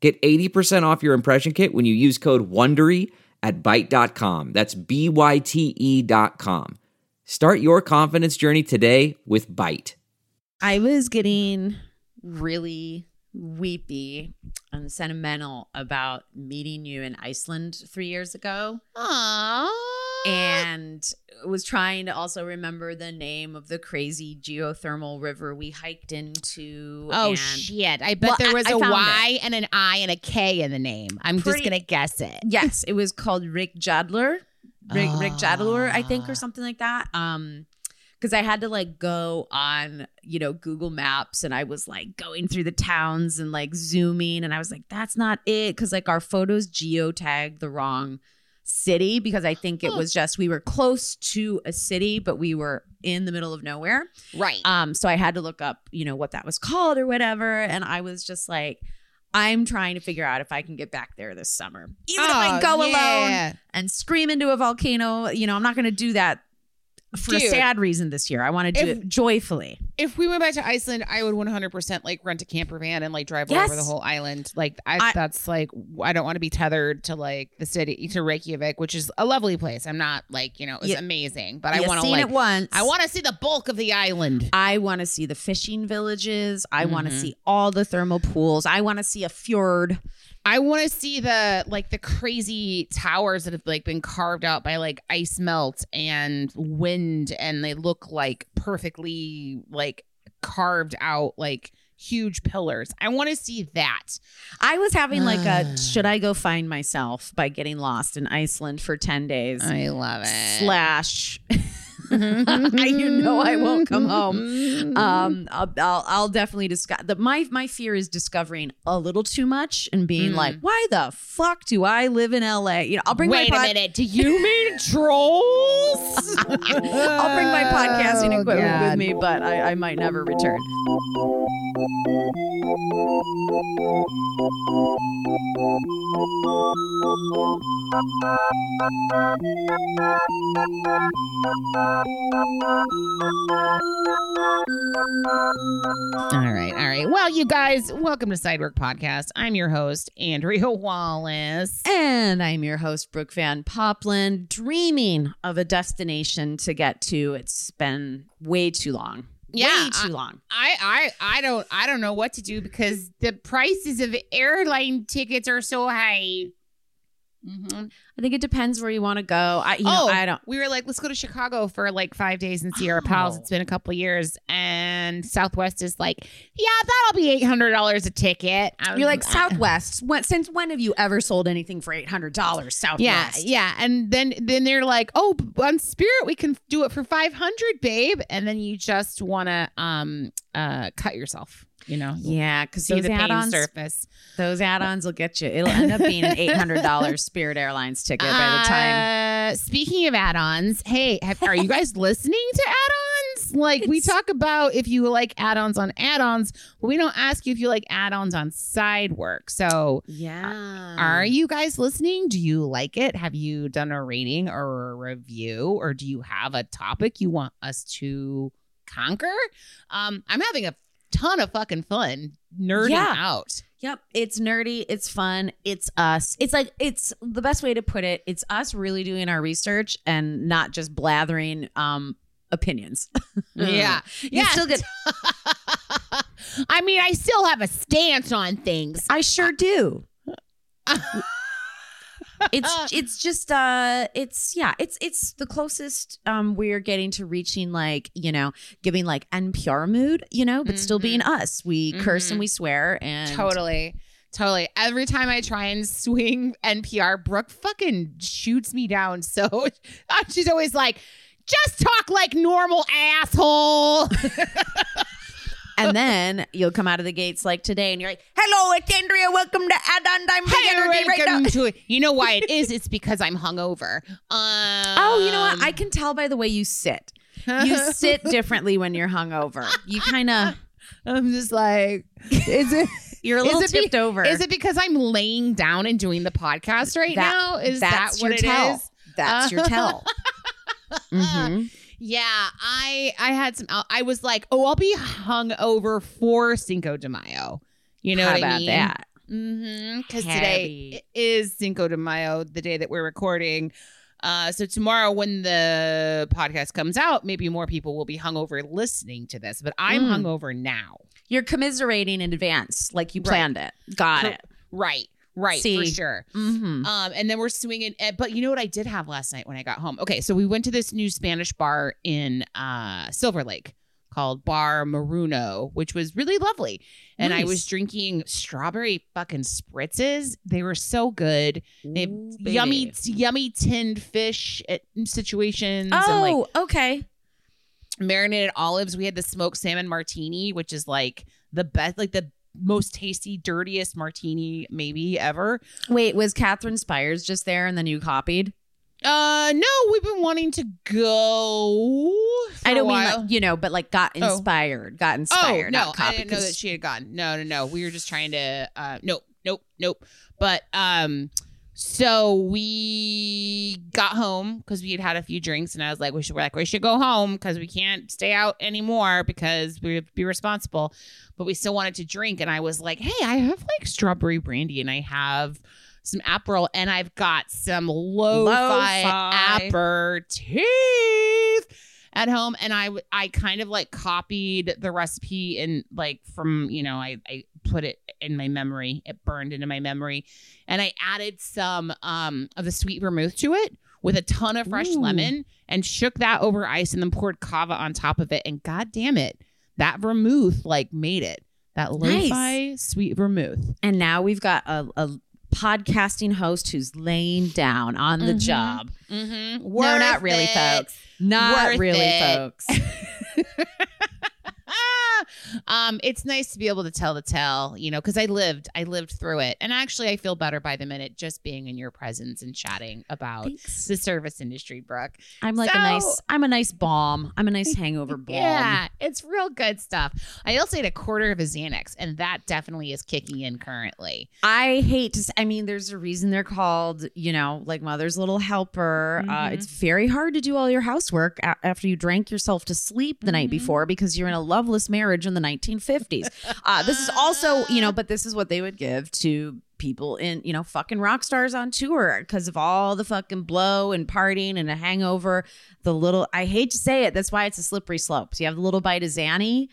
Get 80% off your impression kit when you use code WONDERY at Byte.com. That's B-Y-T-E dot com. Start your confidence journey today with Byte. I was getting really weepy and sentimental about meeting you in Iceland three years ago. Aww. And was trying to also remember the name of the crazy geothermal river we hiked into. Oh and shit! I bet Well, there was I a Y and an I and a K in the name. I'm Pretty- just gonna guess it. Yes, it was called Rick Jadler. Rick, Rick Jadler, I think, Ah. or something like that. Um, because I had to like go on, you know, Google Maps and I was like going through the towns and like zooming and I was like, that's not it. Cause like our photos geotagged the wrong city because I think it was just we were close to a city, but we were in the middle of nowhere. Right. Um, so I had to look up, you know, what that was called or whatever. And I was just like, I'm trying to figure out if I can get back there this summer. Even if I Oh, go alone and scream into a volcano, you know, I'm not going to do that for a sad reason this year. I want to do If- it joyfully. If we went back to Iceland, I would 100% like rent a camper van and like drive all over the whole island. Like I, I- that's like I don't want to be tethered to like the city to Reykjavik, which is a lovely place. I'm not like you know it's You- amazing, but I want to like it once. I want to see the bulk of the island. I want to see the fishing villages. I want to mm-hmm. see all the thermal pools. I want to see a fjord. I want to see the like the crazy towers that have like been carved out by like ice melt and wind, and they look like perfectly like carved out like huge pillars. I want to see that. I was having like a should I go find myself by getting lost in Iceland for 10 days. I love it. Slash you know I won't come home. Um, I'll, I'll, I'll definitely discuss. The, my my fear is discovering a little too much and being Mm. like, why the fuck do I live in LA? You know, I'll bring Wait my a minute. Do you mean trolls? I'll bring my podcasting Oh, equipment God. with me, but I, I might never return. All right, all right. Well, you guys, welcome to Sidework Podcast. I'm your host, Andrea Wallace. And I'm your host, Brooke Van Poppelen, dreaming of a destination to get to. It's been way too long. Yeah, way too long. I, I, I don't, I don't know what to do because the prices of airline tickets are so high. Mhm. I think it depends where you want to go. I, you know, oh, I don't. We were like, let's go to Chicago for like five days and see our pals. Oh. It's been a couple of years, and Southwest is like, yeah, that'll be eight hundred dollars a ticket. I was You're like uh, Southwest. When, since when have you ever sold anything for eight hundred dollars? Southwest. Yeah, yeah, and then then they're like, "Oh, on Spirit we can do it for 500, babe." And then you just want to um uh cut yourself, you know. yeah. Because those the add-ons, surface. those add-ons will get you. It'll end up being an eight hundred dollars Spirit Airlines ticket by the time. Uh, speaking of add-ons, hey, have, are you guys listening to add-ons? Like we talk about if you like add-ons on add-ons, but we don't ask you if you like add-ons on side work. So Yeah. Are you guys listening? Do you like it? Have you done a rating or a review? Or do you have a topic you want us to conquer? Um, I'm having a ton of fucking fun nerding Yeah. out. Yep. It's nerdy. It's fun. It's us. It's like, it's the best way to put it. It's us really doing our research and not just blathering um, opinions. Yeah. You Yeah. still get, I mean, I still have a stance on things. I sure do. it's it's just uh it's yeah it's it's the closest um we're getting to reaching like you know giving like npr mood you know but still being us we curse and we swear and Totally. Totally. Every time I try and swing NPR, Brooke fucking shoots me down. So she's always like, just talk like normal, asshole. and then you'll come out of the gates like today, and you're like, "Hello, it's Andrea. Welcome to Add-on Dime Big Hey, Energy right now." to it. You know why it is? It's because I'm hungover. Um, Oh, you know what? I can tell by the way you sit. You sit differently when you're hungover. You kind of I'm just like, is it? you're a Is little it be- tipped over. Is it because I'm laying down and doing the podcast right That- now? Is that what your it tell. is? That's your tell. Mhm. Yeah, I I had some. I was like, oh, I'll be hung over for Cinco de Mayo. You know How what about I mean? that? Mm-hmm. Because today is Cinco de Mayo, the day that we're recording. Uh, so tomorrow, when the podcast comes out, maybe more people will be hungover listening to this. But I'm Mm. hungover now. You're commiserating in advance, like you Right. planned it. Got Co- it. Right, right, for sure. Mm-hmm. Um, and then we're swinging. eh, But you know what I did have last night when I got home? Okay, so we went to this new Spanish bar in uh, Silver Lake called Bar Moruno, which was really lovely. And I was drinking strawberry fucking spritzes. They were so good. They have yummy, yummy tinned fish eh, situations and like Oh, okay. marinated olives. We had the smoked salmon martini, which is like the best, like the most tasty, dirtiest martini maybe ever. Wait, was Catherine Spires just there and then you copied? Uh, no, we've been wanting to go. I don't mean like, you know, but like got Oh. inspired, got Oh inspired. no, not I didn't know that she had gone. No, no, no. We were just trying to. Uh, nope, nope, nope. But um, so we got home because we had had a few drinks, and I was like, we should we're like we should go home because we can't stay out anymore because we have to be responsible. But we still wanted to drink, and I was like, hey, I have like strawberry brandy, and I have. Some Aperol, and I've got some lo-fi, Lo-fi. At home and I I kind of like copied the recipe and like from you know I I put it in my memory. It burned into my memory. And I added some um of the sweet vermouth to it with a ton of fresh Ooh. lemon and shook that over ice and then poured cava on top of it. And god damn it that vermouth like made it. That Nice. lo-fi sweet vermouth. And now we've got a, a podcasting host who's laying down on the Mhm. job. mm-hmm. no, not really, folks. Not Worth really, it. folks. um, it's nice to be able to tell the tale, you know, because I lived, I lived through it, and actually, I feel better by the minute just being in your presence and chatting about Thanks. the service industry, Brooke. I'm like So- a nice. I'm a nice bomb. I'm a nice hangover bomb. Yeah, it's real good stuff. I also ate a quarter of a Xanax, and that definitely is kicking in currently. I hate to. I mean, there's a reason they're called. You know, like mother's little helper. Uh, Mhm. it's very hard to do all your housework a- after you drank yourself to sleep the night Mhm. before because you're in a loveless marriage in the 1950s. Uh, this is also, you know, but this is what they would give to people in, you know, fucking rock stars on tour because of all the fucking blow and partying and a hangover. The little, I hate to say it, that's why it's a slippery slope. So you have the little bite of Xanny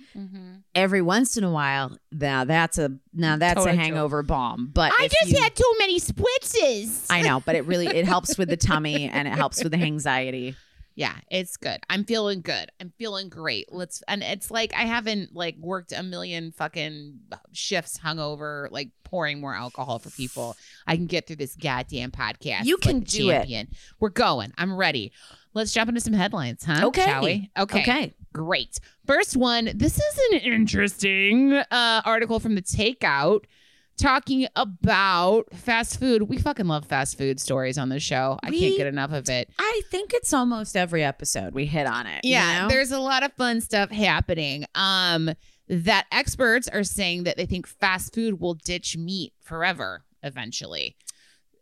every once in a while. Now that's a now that's Totally a true. hangover bomb. But I just you- had too many spritzes. I know, but it really it helps with the tummy and it helps with the anxiety. Yeah, it's good. I'm feeling good. I'm feeling great. Let's and it's like I haven't like worked a million fucking shifts hungover, like pouring more alcohol for people. I can get through this goddamn podcast. You can a do it. We're going. I'm ready. Let's jump into some headlines, huh? Okay. Shall we? Okay. Okay. Great. First one. This is an interesting uh, article from the Takeout talking about fast food. We fucking love fast food stories on this show. I can't get enough of it. I think it's almost every episode we hit on it. you Yeah, know? there's a lot of fun stuff happening. Um, that experts are saying that they think fast food will ditch meat forever eventually.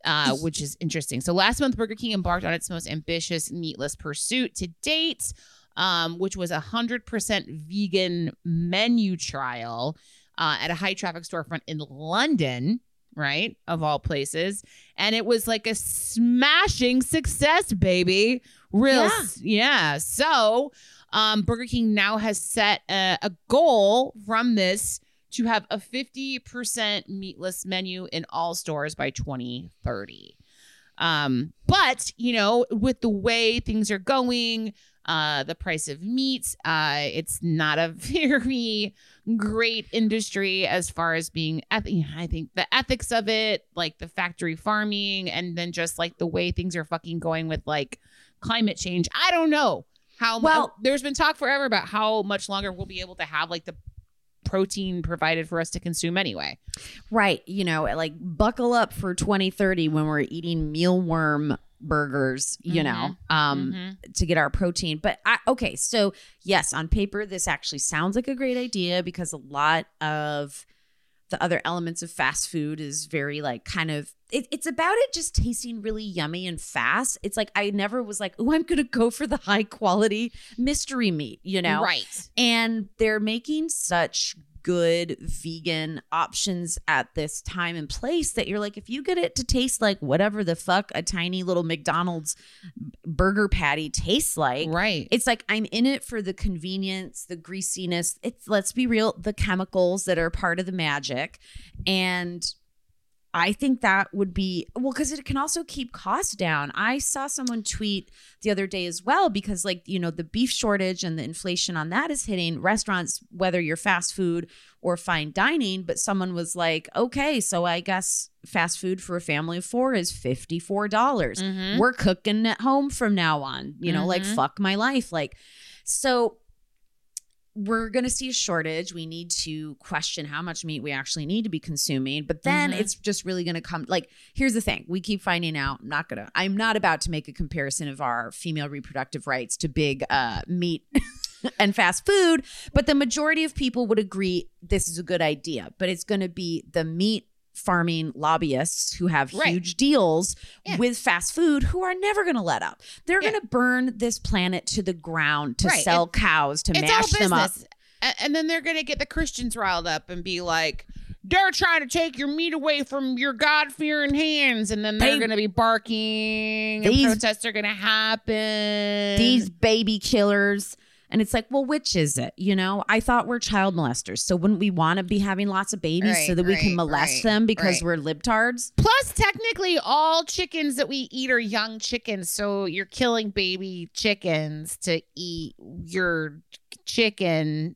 Uh, which is interesting. So last month, Burger King embarked on its most ambitious meatless pursuit to date, um, which was a hundred percent vegan menu trial uh, at a high traffic storefront in London, right? Of all places. And it was like a smashing success, baby. Real, Yeah. yeah. So, um, Burger King now has set a, a goal from this to have a 50% meatless menu in all stores by 2030. Um, but, you know, with the way things are going, uh, the price of meat, uh, it's not a very great industry as far as being, eth- I think the ethics of it, like the factory farming, and then just like the way things are fucking going with like climate change. I don't know how Well- well there's been talk forever about how much longer we'll be able to have like the protein provided for us to consume anyway. Right. You know, like buckle up for 2030 when we're eating mealworm burgers, you know, um, Mhm. to get our protein. But I, okay, so yes, on paper, this actually sounds like a great idea because a lot of the other elements of fast food is very like kind of it, it's about it just tasting really yummy and fast. It's like I never was like, oh, I'm gonna go for the high quality mystery meat, you know, Right. and they're making such good vegan options at this time and place that you're like if you get it to taste like whatever the fuck a tiny little McDonald's burger patty tastes like Right. it's like I'm in it for the convenience, the greasiness. It's let's be real, the chemicals that are part of the magic. And I think that would be well because it can also keep costs down. I saw someone tweet the other day as well because, like, you know, the beef shortage and the inflation on that is hitting restaurants, whether you're fast food or fine dining. But someone was like, okay, so I guess fast food for a family of four is $54. dollars Mhm. We're cooking at home from now on, you know, like Mhm. fuck my life. Like, so we're going to see a shortage. We need to question how much meat we actually need to be consuming. But then Mhm. it's just really going to come like here's the thing. We keep finding out, I'm not going to I'm not about to make a comparison of our female reproductive rights to big uh meat and fast food, but the majority of people would agree this is a good idea. But it's going to be the meat farming lobbyists who have Right. huge deals Yeah. with fast food who are never going to let up. They're Yeah. going to burn this planet to the ground to Right. sell cows to mash them up. And then they're going to get the Christians riled up and be like, they're trying to take your meat away from your God fearing hands. And then they're going to be barking and These- protests are going to happen. These baby killers. And it's like, well, which is it? You know, I thought we're child molesters. So wouldn't we want to be having lots of babies so that we can molest right, them because right. we're libtards? Plus, technically, all chickens that we eat are young chickens. So you're killing baby chickens to eat your chicken.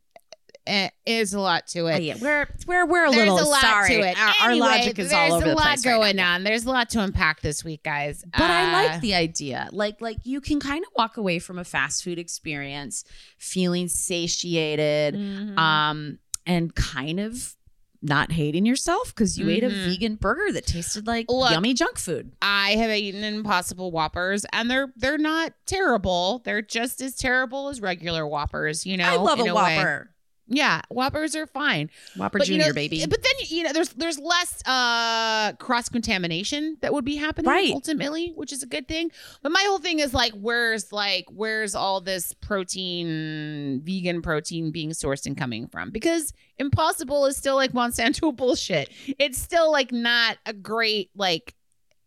Eh, is a lot to Oh, it. yeah, we're we're we're a There's little a lot sorry. to it. Our, our logic is all over a the lot place right going now. on. There's a lot to unpack this week, guys. But I Uh, like the idea. Like like you can kind of walk away from a fast food experience feeling satiated mhm. um and kind of not hating yourself because you ate a Mhm. vegan burger that tasted like Look, yummy junk food. I have eaten Impossible Whoppers, and they're they're not terrible. They're just as terrible as regular Whoppers. You know, I love in a way. Yeah, Whoppers are fine. Whopper but Junior, you know, baby. But then you know, there's there's less uh cross contamination that would be happening Right. ultimately, which is a good thing. But my whole thing is like, where's like where's all this protein, vegan protein being sourced and coming from? Because Impossible is still like Monsanto bullshit. It's still like not a great like.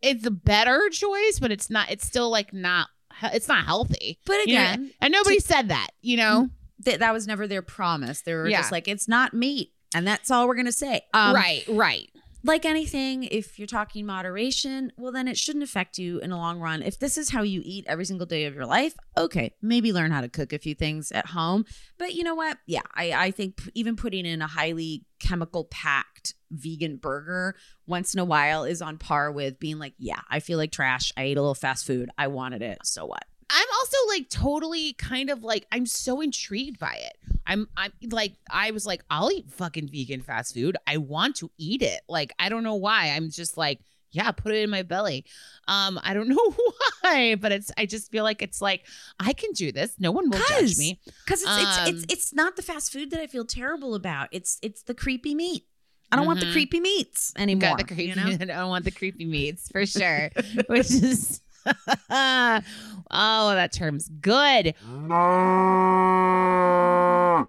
It's a better choice, but it's not. It's still like not. It's not healthy. but You know, again, and nobody said that. You know, th- that was never their promise. They were Yeah. just like, it's not meat. And that's all we're going to say. Um, right? Right. Like anything, if you're talking moderation, well, then it shouldn't affect you in the long run. If this is how you eat every single day of your life, okay, maybe learn how to cook a few things at home. But you know what? Yeah, I, I think p- even putting in a highly chemical packed vegan burger once in a while is on par with being like, yeah, I feel like trash. I ate a little fast food. I wanted it. So what? I'm also like totally kind of like I'm so intrigued by it. I'm I'm like I was like I'll eat fucking vegan fast food. I want to eat it. Like I don't know why. I'm just like yeah, put it in my belly. Um I don't know why, but it's I just feel like it's like I can do this. No one will judge me. Because it's, it's Um, it's it's not the fast food that I feel terrible about. It's it's the creepy meat. I don't want the Mhm. creepy meats anymore. Got the creepy. you know? I don't want the creepy meats for sure. Which is oh, that term's good.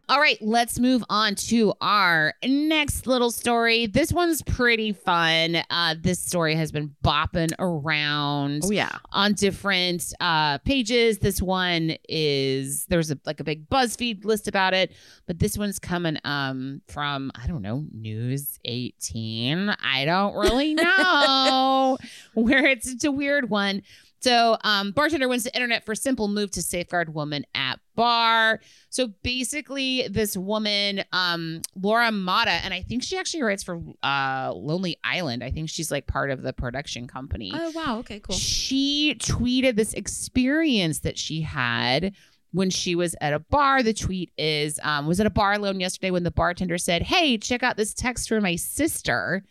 All right, let's move on to our next little story. This one's pretty fun. Uh, this story has been bopping around Oh yeah. on different uh, pages. This one is there's a like a big BuzzFeed list about it, but this one's coming um from I don't know News 18. I don't really know where it's it's a weird one. So, um, bartender wins the internet for simple move to safeguard woman at bar. So basically, this woman, um, Laura Mata, and I think she actually writes for uh, Lonely Island. I think she's like part of the production company Oh wow. Okay. Cool. she tweeted this experience that she had when she was at a bar. The tweet is um, was at a bar alone yesterday when the bartender said, "Hey, check out this text from my sister,"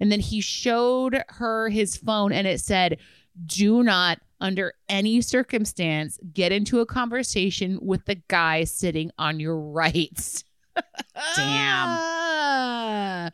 and then he showed her his phone and it said, "Do not." Under any circumstance, get into a conversation with the guy sitting on your right. Damn.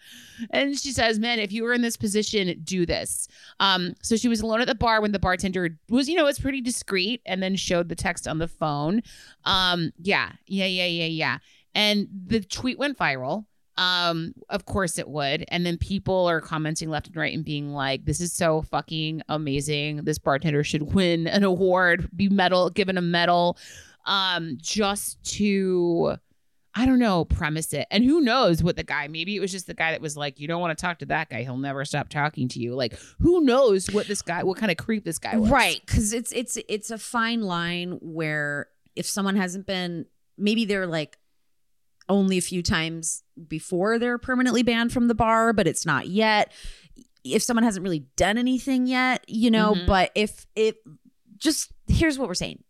And she says, "Man, if you were in this position, do this." Um, so she was alone at the bar when the bartender was, you know, was pretty discreet, and then showed the text on the phone. Um, yeah, yeah, yeah, yeah, yeah. And the tweet went viral. Um, of course it would. And then people are commenting left and right and being like, "This is so fucking amazing. This bartender should win an award, be medal, given a medal." Um, just to I don't know, premise it. And who knows what the guy, maybe it was just the guy that was like, you don't want to talk to that guy. He'll never stop talking to you. Like, who knows what this guy, what kind of creep this guy was. Right, because it's it's it's a fine line where if someone hasn't been, maybe they're like only a few times before they're permanently banned from the bar, but it's not yet. If someone hasn't really done anything yet, you know, Mhm. but if it just here's what we're saying.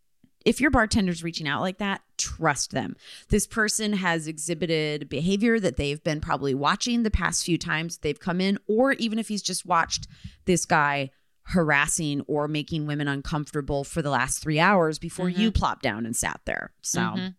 If your bartender's reaching out like that, trust them. This person has exhibited behavior that they've been probably watching the past few times they've come in, or even if he's just watched this guy harassing or making women uncomfortable for the last three hours before you plop down and sat there. So Mhm.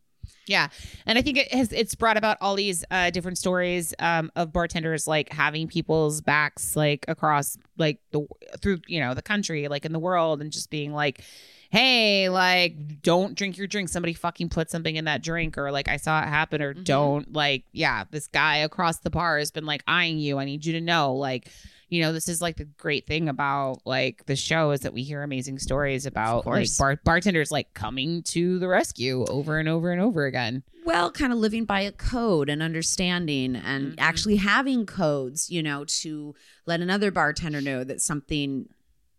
Yeah, and I think it has it's brought about all these uh, different stories um, of bartenders like having people's backs like across like the through you know the country like in the world and just being like, hey, like don't drink your drink. Somebody fucking put something in that drink, or like I saw it happen, or Mhm. don't like yeah, this guy across the bar has been like eyeing you. I need you to know like. You know, this is like the great thing about like the show is that we hear amazing stories about like bar- bartenders like coming to the rescue over and over and over again. well, kind of living by a code and understanding and Mhm. actually having codes, you know, to let another bartender know that something,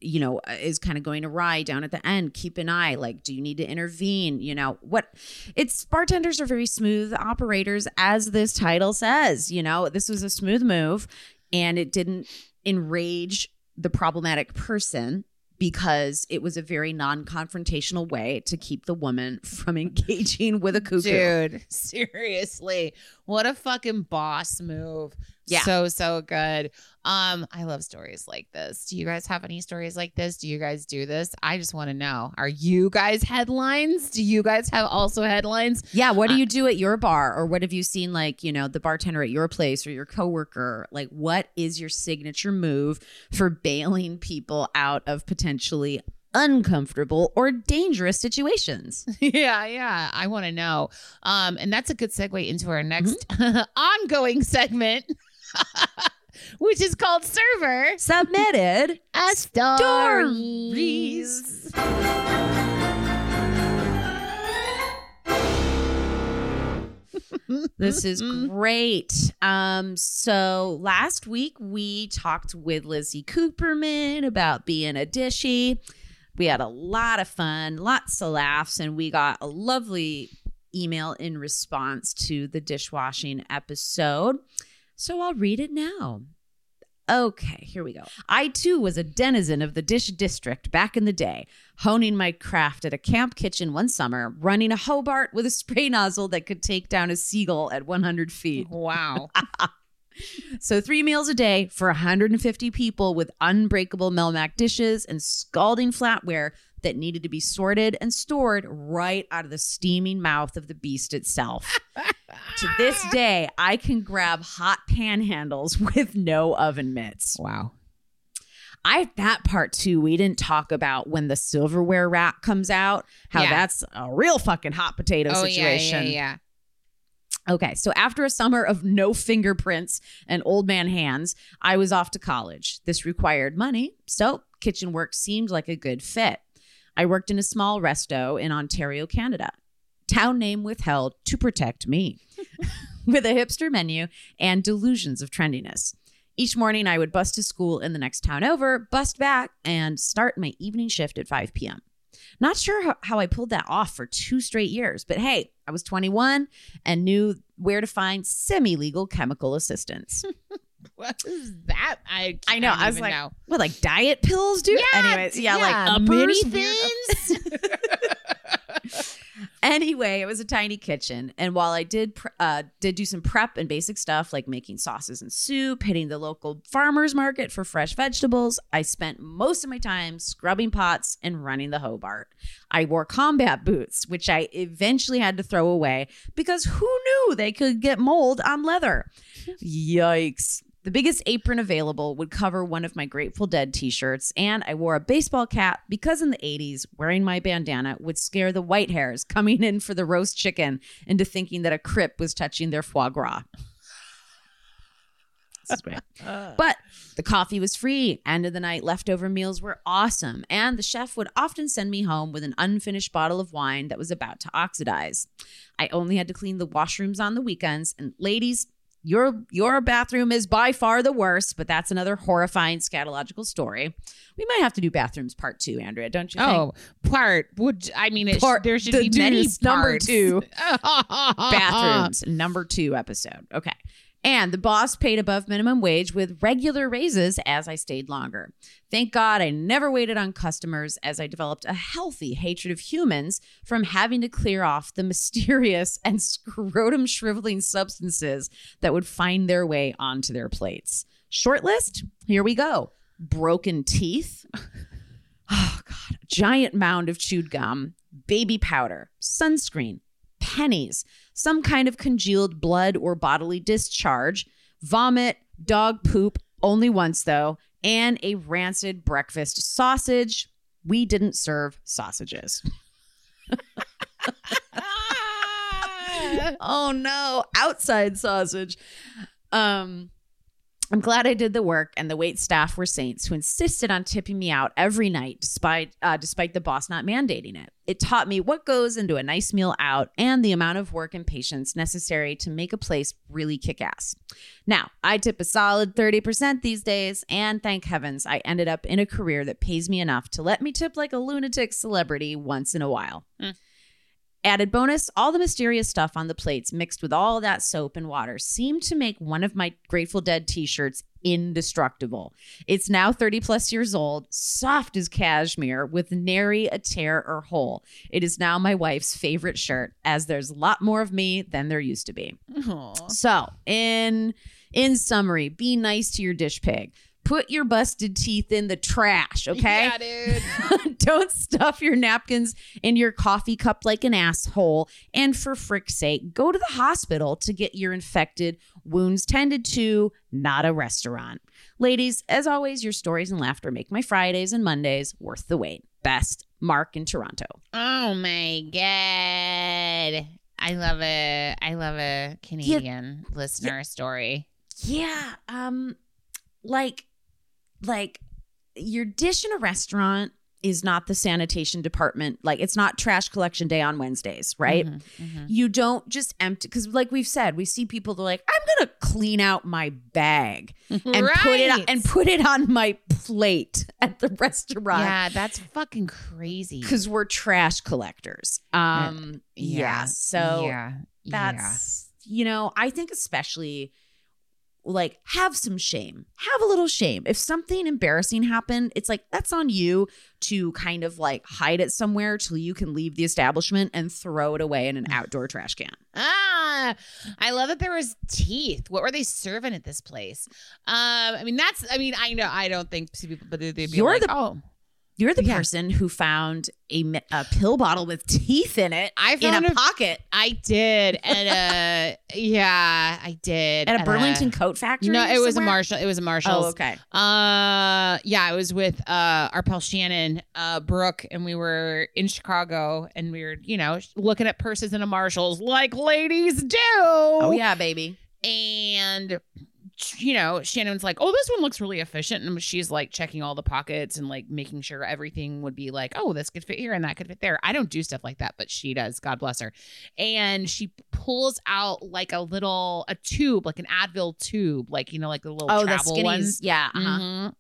you know, is kind of going awry down at the end. Keep an eye. Like, do you need to intervene? You know, what it's bartenders are very smooth operators, as this title says. You know, this was a smooth move and it didn't enrage the problematic person because it was a very non-confrontational way to keep the woman from engaging with a cuckoo. Dude, seriously. What a fucking boss move. Yeah. So so good. Um I love stories like this. Do you guys have any stories like this? Do you guys do this? I just want to know. Are you guys headlines? Do you guys have also headlines? Yeah, what do you do at your bar or what have you seen like, you know, the bartender at your place or your coworker? Like what is your signature move for bailing people out of potentially uncomfortable or dangerous situations? yeah, yeah. I want to know. Um and that's a good segue into our next Mm-hmm. ongoing segment. Which is called Server Submitted a stories. This is great. Um, so last week we talked with Lizzy Cooperman about being a dishy. We had a lot of fun, lots of laughs, and we got a lovely email in response to the dishwashing episode. So I'll read it now. Okay, here we go. I too was a denizen of the dish district back in the day, honing my craft at a camp kitchen one summer, running a Hobart with a spray nozzle that could take down a seagull at 100 feet. Wow. So, three meals a day for 150 people with unbreakable Melmac dishes and scalding flatware that needed to be sorted and stored right out of the steaming mouth of the beast itself. to this day, I can grab hot panhandles with no oven mitts. wow. I that part too. We didn't talk about when the silverware rack comes out, how Yeah. that's a real fucking hot potato Oh situation. yeah, yeah, yeah. Okay, so after a summer of no fingerprints and old man hands, I was off to college. This required money, so kitchen work seemed like a good fit. I worked in a small resto in Ontario, Canada. Town name withheld to protect me, with a hipster menu and delusions of trendiness. Each morning, I would bus to school in the next town over, bust back, and start my evening shift at 5 p.m. Not sure how, how I pulled that off for two straight years, but hey, I was 21 and knew where to find semi legal chemical assistance. What is that? I I know, I was like, know. What, like diet pills, dude? Yeah, Anyways, yeah, yeah, like uppers, mini thins. Anyway, it was a tiny kitchen, and while I did pr- uh, did do some prep and basic stuff like making sauces and soup, hitting the local farmers market for fresh vegetables, I spent most of my time scrubbing pots and running the Hobart. I wore combat boots, which I eventually had to throw away because who knew they could get mold on leather? Yikes. The biggest apron available would cover one of my Grateful Dead t shirts, and I wore a baseball cap because in the 80s, wearing my bandana would scare the white hairs coming in for the roast chicken into thinking that a crip was touching their foie gras. This is great. Uh. But the coffee was free. End of the night leftover meals were awesome. And the chef would often send me home with an unfinished bottle of wine that was about to oxidize. I only had to clean the washrooms on the weekends. And ladies, your your bathroom is by far the worst, but that's another horrifying scatological story. We might have to do bathrooms part two, Andrea, don't you think? Oh, part would I mean it, Part- there should the be many number two. bathrooms number two episode okay and the boss paid above minimum wage with regular raises as i stayed longer. Thank god i never waited on customers as i developed a healthy hatred of humans from having to clear off the mysterious and scrotum shriveling substances that would find their way onto their plates. Short list here we go. Broken teeth. Oh god. A giant mound of chewed gum baby powder sunscreen pennies, some kind of congealed blood or bodily discharge, vomit, dog poop, only once though, and a rancid breakfast sausage. We didn't serve sausages. oh no, outside sausage. Um I'm glad I did the work, and the wait staff were saints who insisted on tipping me out every night, despite uh, despite the boss not mandating it. It taught me what goes into a nice meal out and the amount of work and patience necessary to make a place really kick ass. Now, I tip a solid 30% these days, and thank heavens I ended up in a career that pays me enough to let me tip like a lunatic celebrity once in a while. Added bonus, all the mysterious stuff on the plates mixed with all that soap and water seemed to make one of my Grateful Dead t shirts indestructible. It's now 30 plus years old, soft as cashmere, with nary a tear or hole. It is now my wife's favorite shirt, as there's a lot more of me than there used to be. Aw. So, in in summary, be nice to your dish pig. Put your busted teeth in the trash, okay? Yeah, dude. Don't stuff your napkins in your coffee cup like an asshole. And for frick's sake, go to the hospital to get your infected wounds tended to, not a restaurant. Ladies, as always, your stories and laughter make my Fridays and Mondays worth the wait. Best, Mark in Toronto. Oh my god. I love a I love a Canadian listener story. Yeah, um like like your dish in a restaurant is not the sanitation department. Like it's not trash collection day on Wednesdays, right? Mhm, mhm. You don't just empty because, like we've said, we see people that are like, "I'm gonna clean out my bag and put it Right. and put it on my plate at the restaurant." Yeah, that's fucking crazy. because we're trash collectors. Um, yeah. So yeah, that's you know, I think especially like have some shame. Have a little shame. If something embarrassing happened, it's like that's on you to kind of like hide it somewhere till you can leave the establishment and throw it away in an outdoor trash can. Ah, I love that there was teeth. What were they serving at this place? Um, I mean, that's. I mean, I know. I don't think people, but they'd be You're like, the- oh, You're the Yeah. person who found a, a pill bottle with teeth in it I in found a a- pocket I did And a yeah, I did at a Burlington coat factory. No, it was a? Marshall. It was a Marshall's. Oh, okay. Uh, yeah, I was with uh our pal Shannon, uh Brooke, and we were in Chicago, and we were, you know, looking at purses in a Marshalls like ladies do. Oh yeah, baby. and you know, Shannon's like, "Oh, this one looks really efficient," and she's like checking all the pockets and like making sure everything would be like, "Oh, this could fit here and that could fit there." I don't do stuff like that, but she does. God bless her. And she pulls out like a little a tube, like an Advil tube, like you know, like the little Oh, the travel skinnies. ones. Yeah. uh-huh. Mhm.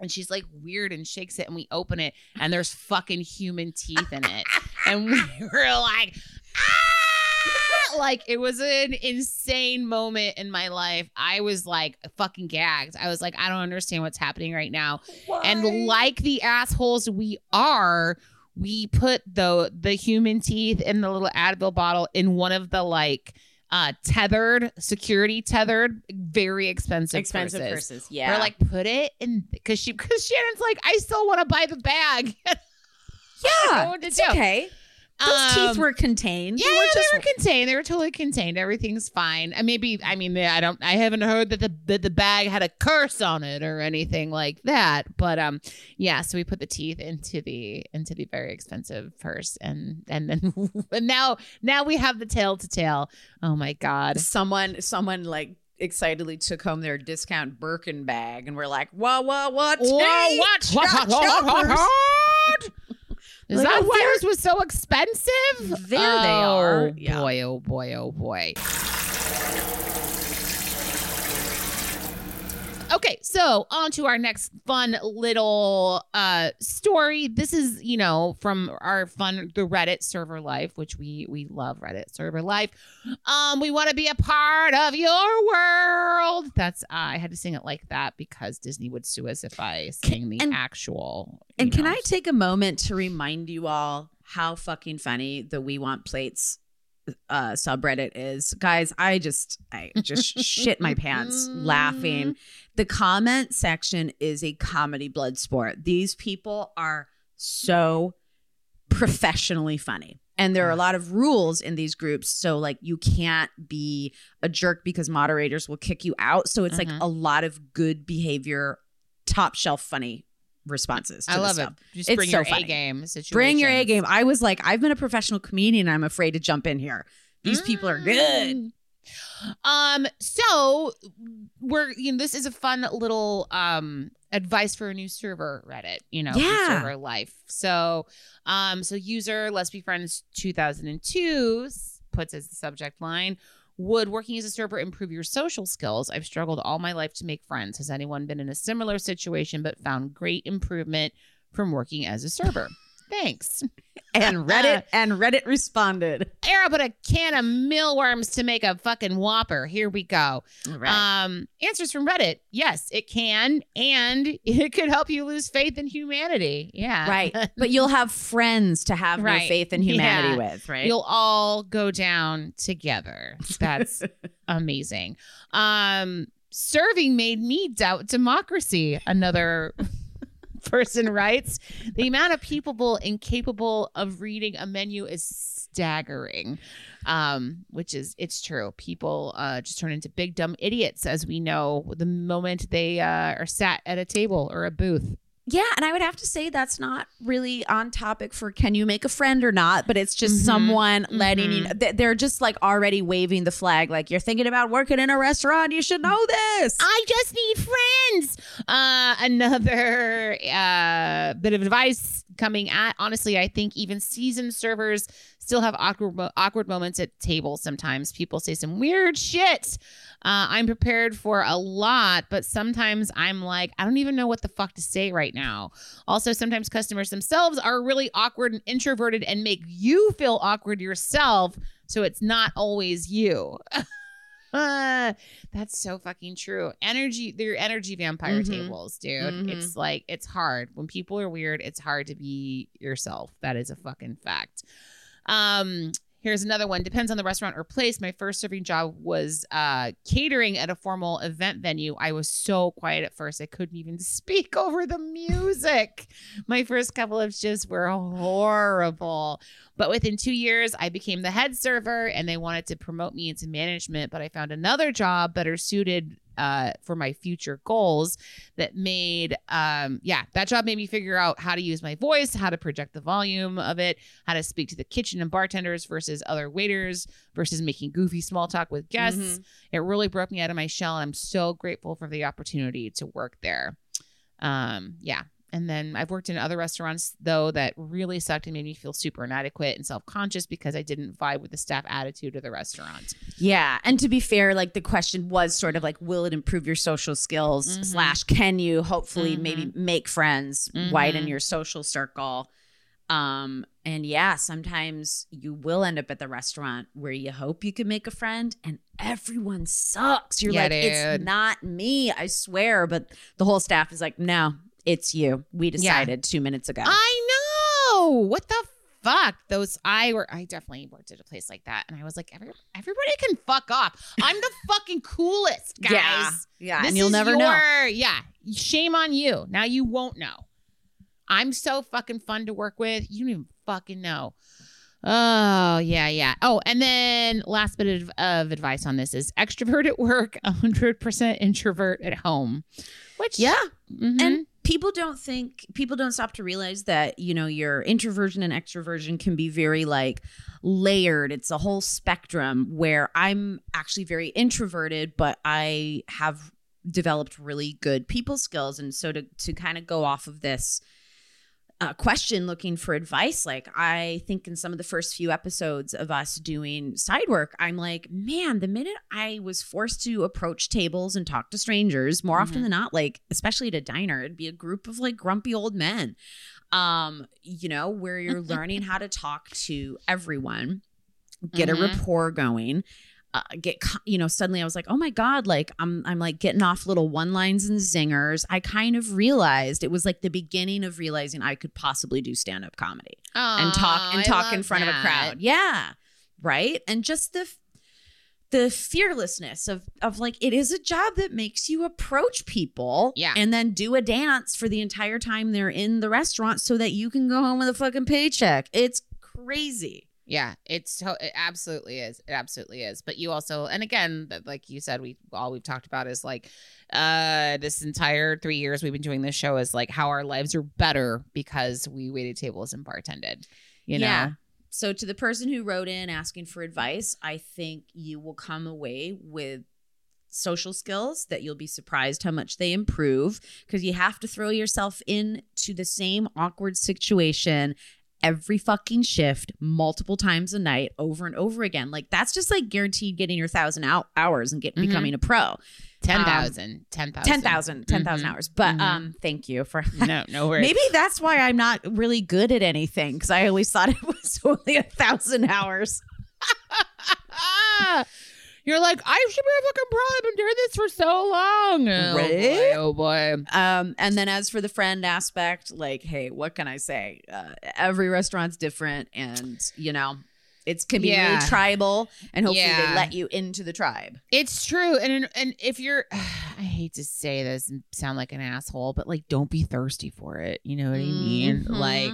And she's like weird and shakes it, and we open it, and there's fucking human teeth in it, and we were like, ah! Like it was an insane moment in my life. I was like fucking gagged. I was like, I don't understand what's happening right now. And like the assholes we are, we put the the human teeth in the little Advil bottle in one of the like uh tethered security tethered very expensive Expensive purses. purses. Yeah. Or like put it in because she because Shannon's like I still want to buy the bag. I don't know yeah. It's do. okay. Those teeth Um, were contained. Yeah, They were just they were contained. They were totally contained. Everything's fine. And maybe I mean I don't I haven't heard that the that the bag had a curse on it or anything like that. But um yeah, so we put the teeth into the into the very expensive purse and and then and now now we have the tail to tail. Oh my god. someone someone like excitedly took home their discount Birkin bag and we're like, whoa, whoa, what? Whoa, what? What? What? What? What? Is Like, that oh, why yours was so expensive? There they oh, are. Oh, Yeah. Boy, oh boy, oh boy. Okay, so on to our next fun little uh story. This is, you know, from our fun the Reddit server life, which we we love Reddit server life. Um, we want to be a part of your world. That's uh, I had to sing it like that because Disney would sue us if I sang the and- actual. And you can. I take a moment to remind you all how fucking funny the We Want Plates uh subreddit is. Guys, I just I just shit my pants laughing. The comment section is a comedy blood sport. These people are so professionally funny. And there are a lot of rules in these groups. So, like, you can't be a jerk because moderators will kick you out. So, it's Mhm. like a lot of good behavior, top shelf funny responses. To I love it. Just It's bring so your funny. A game situation. Bring your A game. I was like, I've been a professional comedian. I'm afraid to jump in here. These people are good. Mm. Um, so we're you know, this is a fun little um advice for a new server Reddit, you know, Yeah. server life. So um so user Let's Be Friends 2002 s- puts as the subject line would working as a server improve your social skills? I've struggled all my life to make friends. Has anyone been in a similar situation but found great improvement from working as a server? Thanks. And Reddit and Reddit responded. Era put a can of mealworms to make a fucking whopper. Here we go. Right. Um, answers from Reddit. Yes, it can, and it could help you lose faith in humanity. Yeah, right. But you'll have friends to have Right. no faith in humanity Yeah. with, right? You'll all go down together. That's amazing. Um, serving made me doubt democracy. Another person writes, the amount of people incapable of reading a menu is staggering. Um, which is it's true. People uh just turn into big dumb idiots, as we know, the moment they uh, are sat at a table or a booth. Yeah, and I would have to say that's not really on topic for can you make a friend or not, but it's just Mhm. someone letting you Mhm. know they're just like already waving the flag like you're thinking about working in a restaurant, you should know this. I just need friends. Uh, another uh, bit of advice coming at honestly, I think even seasoned servers still have awkward awkward moments at tables. Sometimes people say some weird shit. Uh, I'm prepared for a lot, but sometimes I'm like, I don't even know what the fuck to say right now. Also, sometimes customers themselves are really awkward and introverted and make you feel awkward yourself. So it's not always you. Uh, that's so fucking true. Energy, they're energy vampire Mhm. tables, dude. Mhm. It's like it's hard when people are weird. It's hard to be yourself. That is a fucking fact. Um, here's another one. Depends on the restaurant or place. My first serving job was uh catering at a formal event venue. I was so quiet at first. I couldn't even speak over the music. My first couple of shifts were horrible. But within two years, I became the head server and they wanted to promote me into management. But I found another job better suited uh, for my future goals that made, um, yeah, that job made me figure out how to use my voice, how to project the volume of it, how to speak to the kitchen and bartenders versus other waiters versus making goofy small talk with guests. It really broke me out of my shell. And I'm so grateful for the opportunity to work there. Um, yeah. And then I've worked in other restaurants though that really sucked and made me feel super inadequate and self conscious because I didn't vibe with the staff attitude of the restaurant. Yeah, and to be fair, like the question was sort of like, will it improve your social skills? Mhm. Slash, can you hopefully Mhm. maybe make friends, Mhm. widen your social circle? Um, and yeah, sometimes you will end up at the restaurant where you hope you can make a friend, and everyone sucks. You're Yeah, like, dude. it's not me, I swear. But the whole staff is like, no, it's you. We decided two minutes ago. I know. what the fuck those I were I definitely worked at a place like that and I was like Every, everybody can fuck off. I'm the fucking coolest, guys. Yeah, yeah, This and you'll never know. Yeah, shame on you. Now you won't know. I'm so fucking fun to work with. You don't even fucking know. Oh yeah, yeah. Oh, and then last bit of, of advice on this is extrovert at work, 100% introvert at home. Which Yeah, mhm. and people don't think people don't stop to realize that you know your introversion and extroversion can be very like layered. It's a whole spectrum where i'm actually very introverted but i have developed really good people skills. And so to to kind of go off of this uh, question looking for advice like i think in some of the first few episodes of us doing side work i'm like man the minute i was forced to approach tables and talk to strangers more often Mhm. than not like especially at a diner it'd be a group of like grumpy old men um you know where you're learning how to talk to everyone get a Mhm. rapport going uh, get you know suddenly i was like oh my god like i'm i'm like getting off little one lines and zingers. I kind of realized it was like the beginning of realizing i could possibly do stand up comedy and talk and talk in front of a crowd. Yeah. Right? And just the the fearlessness of of like it is a job that makes you approach people Yeah. and then do a dance for the entire time they're in the restaurant so that you can go home with a fucking paycheck. It's crazy Yeah, it's to- it absolutely is. It absolutely is. But you also, and again, like you said, we all we've talked about is like uh this entire three years we've been doing this show is like how our lives are better because we waited tables and bartended. You know, Yeah. So, to the person who wrote in asking for advice, I think you will come away with social skills that you'll be surprised how much they improve because you have to throw yourself into the same awkward situation every fucking shift multiple times a night over and over again like that's just like guaranteed getting your thousand out hours and get Mhm. becoming a pro 10,000, 10,000. 10,000 10,000 Mhm. hours but Mhm. um thank you for No, no worries. Maybe that's why I'm not really good at anything because I always thought it was only a thousand hours. You're like, I should be a fucking pro. I've been doing this for so long. Oh Right? boy, oh boy. Um, and then as for the friend aspect, like, hey, what can I say? Uh, every restaurant's different, and you know, it's can be Yeah. really tribal, and hopefully Yeah. they let you into the tribe. It's true, and and if you're, I hate to say this and sound like an asshole, but like, don't be thirsty for it. You know what I mean? Mhm. Like,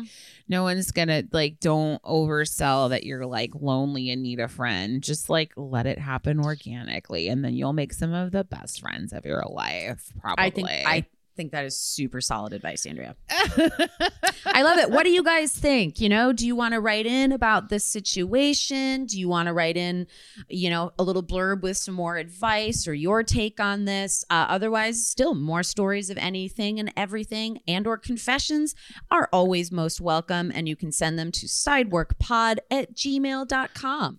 no one's gonna like, don't oversell that you're like lonely and need a friend. Just like let it happen organically, and then you'll make some of the best friends of your life. Probably. I think I think that is super solid advice, Andrea. I love it. What do you guys think? You know, do you want to write in about this situation? Do you want to write in, you know, a little blurb with some more advice or your take on this? Uh, otherwise, still more stories of anything and everything and or confessions are always most welcome. And you can send them to sideworkpod at gmail.com.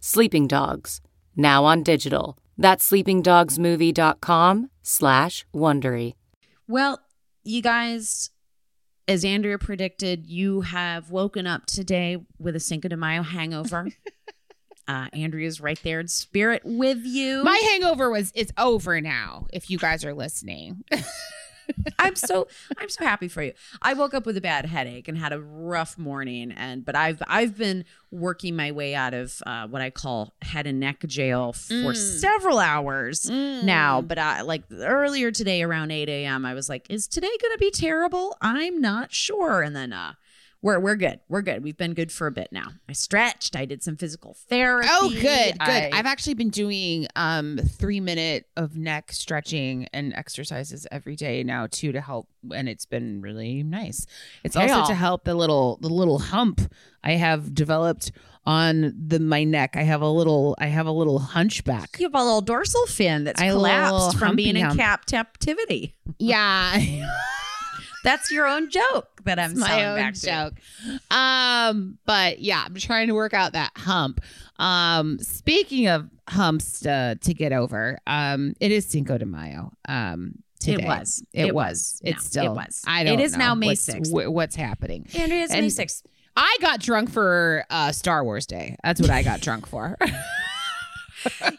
Sleeping Dogs, now on digital. That's sleepingdogsmovie.com slash Wondery. Well, you guys, as Andrea predicted, you have woken up today with a Cinco de Mayo hangover. uh, Andrea's right there in spirit with you. My hangover was is over now. If you guys are listening, I'm so I'm so happy for you. I woke up with a bad headache and had a rough morning, and but I've I've been working my way out of uh, what I call head and neck jail for Mm. several hours now. But I like earlier today around 8 a.m. I was like, is today going to be terrible? I'm not sure. And then uh, we're we're good. We're good. We've been good for a bit now. I stretched. I did some physical therapy. Oh, good, good. I- I've actually been doing um three minute of neck stretching and exercises every day now too to help, and it's been really nice. It's also Yeah. to help the little the little hump I have developed on the my neck. I have a little I have a little hunchback. you have a little dorsal fin that's I have collapsed from being humpy in hump. cap captivity. Yeah. That's your own joke that I'm my selling own back to. joke. Um, but yeah, I'm trying to work out that hump. Um, speaking of humps uh, to get over, um, it is Cinco de Mayo. Um, today. It was. It, It was. was. It's No, still. it was. I don't. is now May what's, 6th. wh- what's happening? And it is May And- 6th. I got drunk for uh, Star Wars Day. That's what I got drunk for.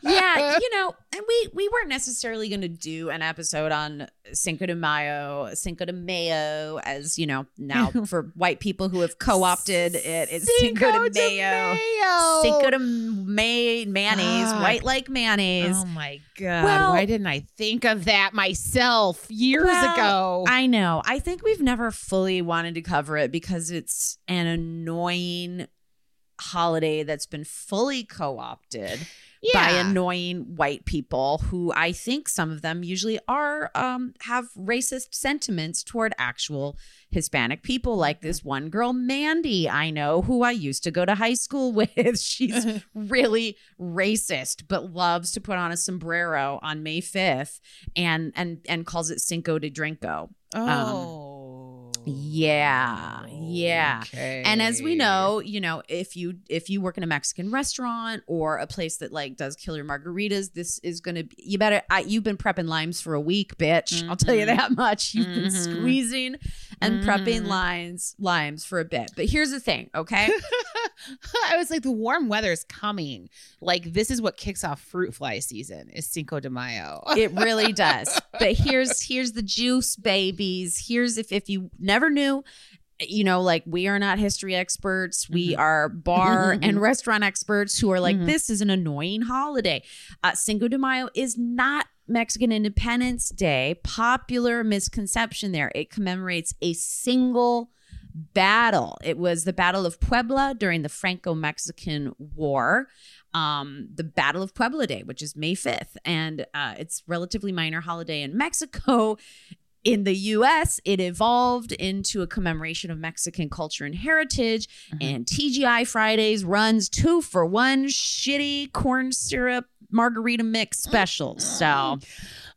yeah, you know, and we we weren't necessarily going to do an episode on Cinco de Mayo, Cinco de Mayo, as you know, now for white people who have co-opted it, it's Cinco, de Mayo, Cinco de May mayonnaise, Fuck. white like mayonnaise. Oh my god! Well- Why didn't I think of that myself years Well, ago? I know. I think we've never fully wanted to cover it because it's an annoying holiday that's been fully co-opted. By annoying white people who I think some of them usually are um have racist sentiments toward actual Hispanic people. Like this one girl Mandy I know who I used to go to high school with. She's really racist but loves to put on a sombrero on May 5th and and and calls it Cinco de Drinko oh. Yeah yeah Okay. and as we know, you know, if you if you work in a Mexican restaurant or a place that like does killer margaritas, this is gonna be you better I, you've been prepping limes for a week, bitch. I'll tell you Mhm. that much. You've been Mhm. squeezing and prepping Mhm. limes limes for a bit. But here's the thing, okay? I was like, the warm weather is coming. Like, this is what kicks off fruit fly season is Cinco de Mayo. it really does. But here's here's the juice, babies. Here's if if you never knew, you know, like we are not history experts. We Mhm. are bar and restaurant experts who are like, Mhm. this is an annoying holiday. Uh, Cinco de Mayo is not Mexican Independence Day. Popular misconception there. It commemorates a single battle. It was the Battle of Puebla during the Franco Mexican War. Um, the Battle of Puebla Day, which is May 5th. And uh, it's relatively minor holiday in Mexico. In the US, it evolved into a commemoration of Mexican culture and heritage. And TGI Fridays runs two for one shitty corn syrup margarita mix specials. So,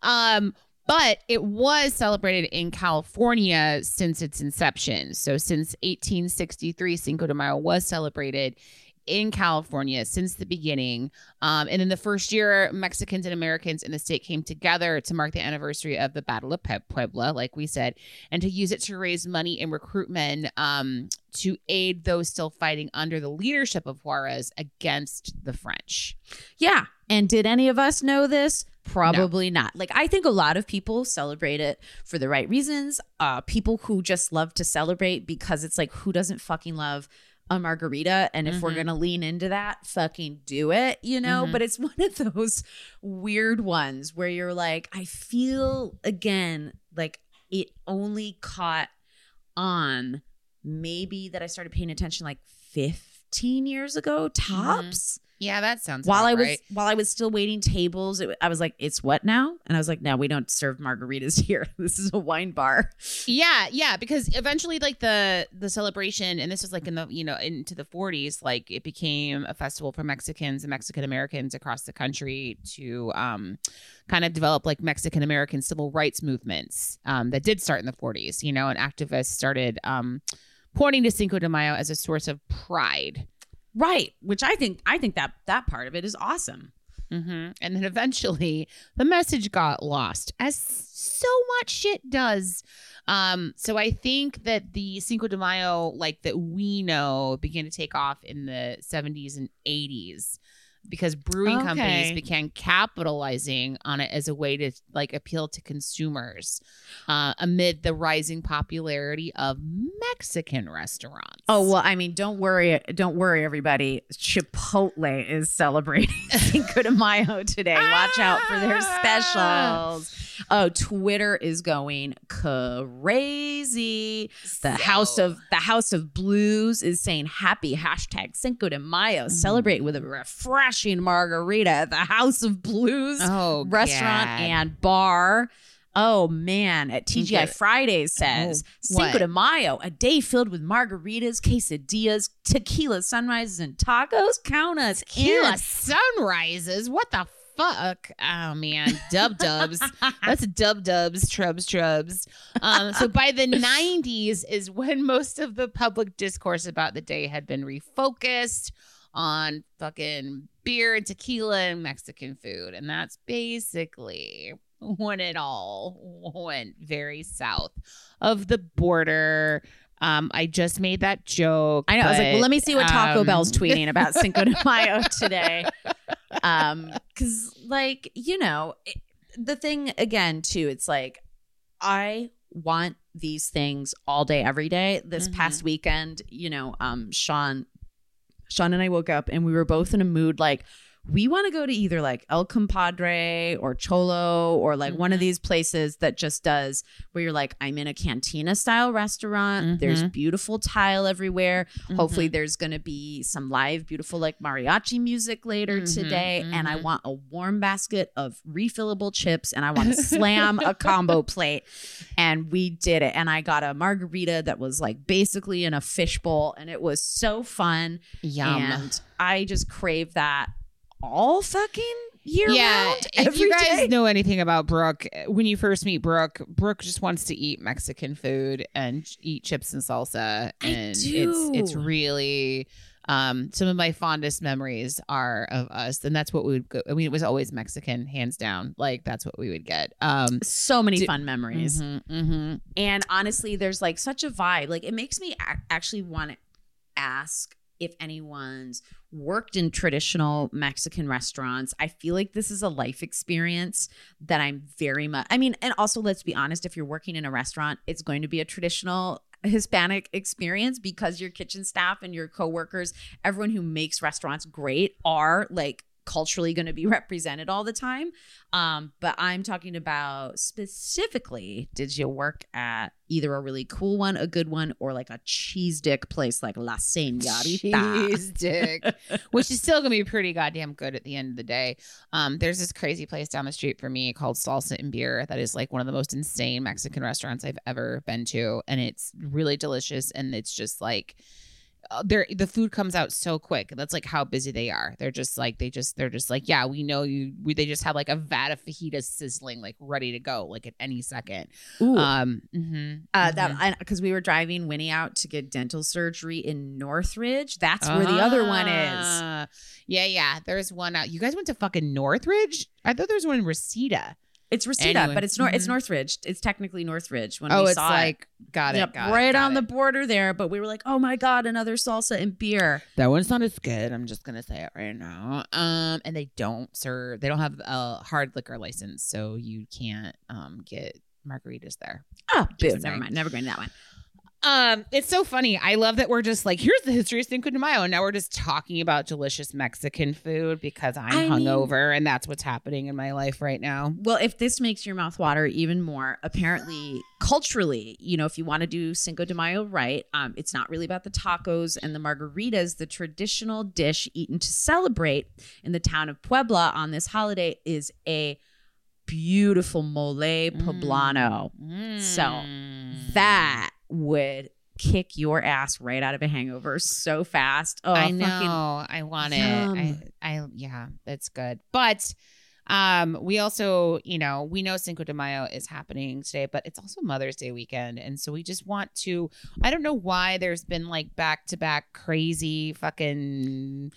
Um, but it was celebrated in California since its inception. So since 1863, Cinco de Mayo was celebrated in California since the beginning. Um, and in the first year, Mexicans and Americans in the state came together to mark the anniversary of the Battle of Puebla, like we said, and to use it to raise money and recruit men um, to aid those still fighting under the leadership of Juarez against the French. Yeah. And did any of us know this? Probably not. Like I think a lot of people celebrate it for the right reasons. Uh people who just love to celebrate because it's like who doesn't fucking love a margarita and if we're Mhm. going to lean into that, fucking do it, you know? Mhm. But it's one of those weird ones where you're like I feel again like it only caught on maybe that I started paying attention like 15 years ago tops Yeah, that sounds while I was right. while I was still waiting tables, it, I was like, "It's what now?" And I was like, "No, we don't serve margaritas here. This is a wine bar." Yeah, yeah, because eventually like the the celebration and this was like in the you know into the 40s like it became a festival for Mexicans and Mexican Americans across the country to um kind of develop like Mexican American civil rights movements um that did start in the 40s, you know, and activists started um pointing to Cinco de Mayo as a source of pride. Right, which I think I think that that part of it is awesome. hmm And then eventually the message got lost, as so much shit does. Um, so I think that the Cinco de Mayo, like that we know, began to take off in the 70s and 80s. Because brewing Okay. companies began capitalizing on it as a way to like appeal to consumers uh, amid the rising popularity of Mexican restaurants. Oh well, I mean, don't worry, don't worry, everybody. Chipotle is celebrating Cinco de Mayo today. Watch out for their specials. Oh, Twitter is going crazy. The House of the House of Blues is saying happy hashtag Cinco de Mayo. Celebrate with a margarita the House of Blues Oh, restaurant God. and bar. Oh man, at TGI. Fridays says Oh, Cinco de Mayo, a day filled with margaritas, quesadillas, tequila sunrises, and tacos. Count us Tequila in. sunrises. What the fuck? Oh man, dub dubs. That's dub dubs, trubs, trubs. Um, so by the 90s is when most of the public discourse about the day had been refocused on fucking beer and tequila and Mexican food. And that's basically when it all went very south of the border. Um, I just made that joke. I know. I was like, well, let me see what Taco um, Bell's tweeting about Cinco de Mayo today. Um, because like you know, it- the thing again too, it's like I want these things all day, every day. This Mhm. past weekend, you know, um, Sean, Sean and I woke up and we were both in a mood like we want to go to either like El Compadre or Cholo or like one of Mhm. these places that just does where you're like, I'm in a cantina style restaurant. There's Mhm. beautiful tile everywhere. Hopefully, Mhm. there's going to be some live, beautiful like mariachi music later Mhm, today. And I mhm. want a warm basket of refillable chips and I want to slam a combo plate. And we did it. And I got a margarita that was like basically in a fishbowl. And it was so fun. Yum. And I just crave that all fucking year yeah, round. if you guys day. know anything about Brooke, when you first meet Brooke, Brooke just wants to eat Mexican food and eat chips and salsa, and it's it's really um some of my fondest memories are of us, and that's what we would go. I mean, it was always Mexican, hands down. Like that's what we would get. Um, so many Do- fun memories. mhm, mhm. And honestly, there's like such a vibe. Like it makes me ac- actually want to ask if anyone's worked in traditional Mexican restaurants. I feel like this is a life experience that I'm very much I mean, and also let's be honest, if you're working in a restaurant, it's going to be a traditional Hispanic experience because your kitchen staff and your coworkers, everyone who makes restaurants great are like culturally going to be represented all the time. Um, but I'm talking about specifically, did you work at either a really cool one, a good one, or like a cheese dick place like La Señorita? Cheese dick, which is still gonna be pretty goddamn good at the end of the day. Um, there's this crazy place down the street from me called Salsa and Beer that is like one of the most insane Mexican restaurants I've ever been to, and it's really delicious. And it's just like uh, they're the food comes out so quick. That's like how busy they are. They're just like they just they're just like yeah, we know you. We, they just have like a vat of fajitas sizzling like ready to go like at any second. Ooh. Um, mhm, Uh, mhm. that because we were driving Winnie out to get dental surgery in Northridge. That's where the other one is. Ah. Yeah, yeah. There's one out. You guys went to fucking Northridge? I thought there was one in Reseda. It's Reseda, Anyway. but it's Nor- it's Mhm. Northridge. It's technically Northridge. When oh, we it's saw like it. got it. Yep, got it, right got on the border there. But we were like, oh my god, another salsa and beer. That one's not as good. I'm just gonna say it right now. Um, and they don't serve. They don't have a hard liquor license, so you can't um get margaritas there. Oh, boo! Never mind. Never going to that one. Um, it's so funny. I love that we're just like, here's the history of Cinco de Mayo, and now we're just talking about delicious Mexican food because I'm I mean- hungover, and that's what's happening in my life right now. Well, if this makes your mouth water even more, apparently culturally, you know, if you want to do Cinco de Mayo right, um, it's not really about the tacos and the margaritas. The traditional dish eaten to celebrate in the town of Puebla on this holiday is a beautiful mole poblano. So, Mm. That would kick your ass right out of a hangover so fast. Oh, I fucking- know. I want Yum. it. I, I, yeah, that's good. But, um, we also, you know, we know Cinco de Mayo is happening today, but it's also Mother's Day weekend, and so we just want to. I don't know why there's been like back to back crazy fucking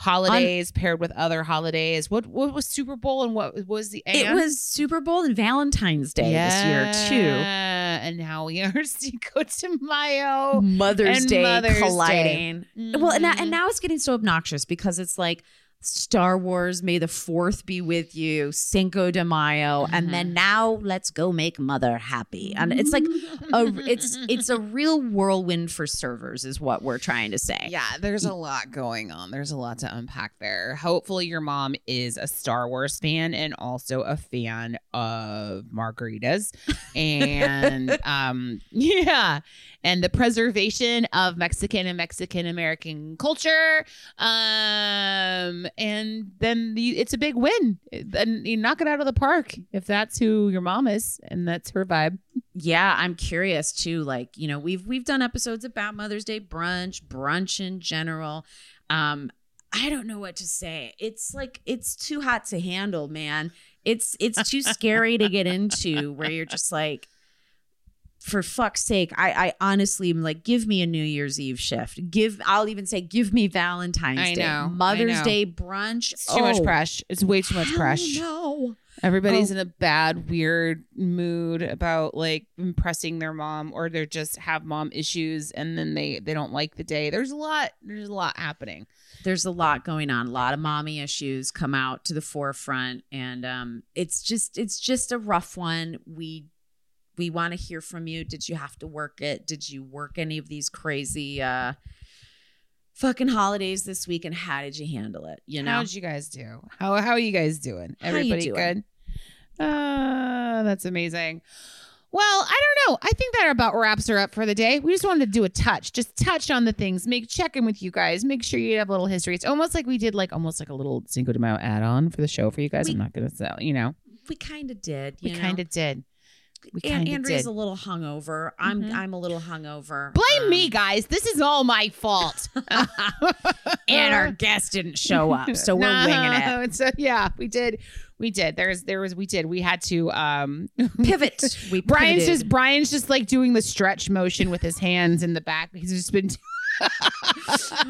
holidays paired with other holidays. What what was Super Bowl and what was the It was Super Bowl and Valentine's Day this year too. And now we are Cinco de Mayo. Mother's Day Mother's Day. colliding. Well, and and mm-hmm. now it's getting so obnoxious because it's like Star Wars, May the Fourth be with you, Cinco de Mayo, and then now let's go make mother happy. And it's like a it's it's a real whirlwind for servers, is what we're trying to say. Yeah, there's a lot going on. There's a lot to unpack there. Hopefully, your mom is a Star Wars fan and also a fan of margaritas. And um, yeah, and the preservation of Mexican and Mexican American culture. Um, and then the, it's a big win. And you knock it out of the park if that's who your mom is and that's her vibe. yeah i'm curious too like you know we've we've done episodes about mother's day brunch brunch in general um i don't know what to say it's like it's too hot to handle man it's it's too scary to get into where you're just like for fuck's sake i i honestly am like give me a new year's eve shift give i'll even say give me valentine's I day know, mother's know. day brunch It's too much Oh, pressure. It's way too much pressure. no Everybody's Oh. in a bad, weird mood about like impressing their mom, or they're just have mom issues, and then they they don't like the day. There's a lot. There's a lot happening. there's a lot going on a lot of mommy issues come out to the forefront and um it's just it's just a rough one we we want to hear from you did you have to work it did you work any of these crazy uh fucking holidays this week and how did you handle it you know How did you guys do? How how are you guys doing? Everybody doing? good? Uh, that's amazing. Well, I don't know. I think that about wraps her up for the day. We just wanted to do a touch, just touch on the things, make check in with you guys, make sure you have a little history. It's almost like we did like almost like a little Cinco de Mayo add on for the show for you guys. We- I'm not gonna sell, you know. we kind of did We kind of did. We and andrea's did. a little hungover i'm Mhm. i'm a little hungover Blame Um, me, guys. This is all my fault. and our guest didn't show up so we're No, winging it It's a, yeah, we did. We did. There's there was we did. We had to um pivot we Brian's pivoted. just Brian's just like doing the stretch motion with his hands in the back. He's just been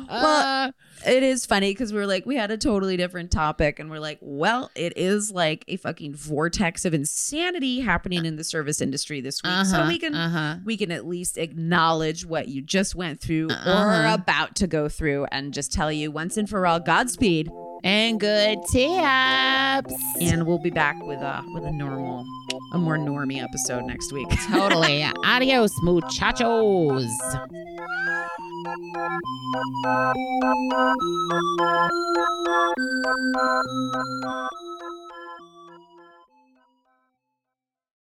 Well, it is funny because we're like, we had a totally different topic, and we're like, well, it is like a fucking vortex of insanity happening in the service industry this week. So we can uh-huh. we can at least acknowledge what you just went through or Uh-huh. about to go through, and just tell you once and for all, Godspeed. and good tips. And we'll be back with a with a normal, a more normie episode next week. totally. Adios, muchachos. Thank you.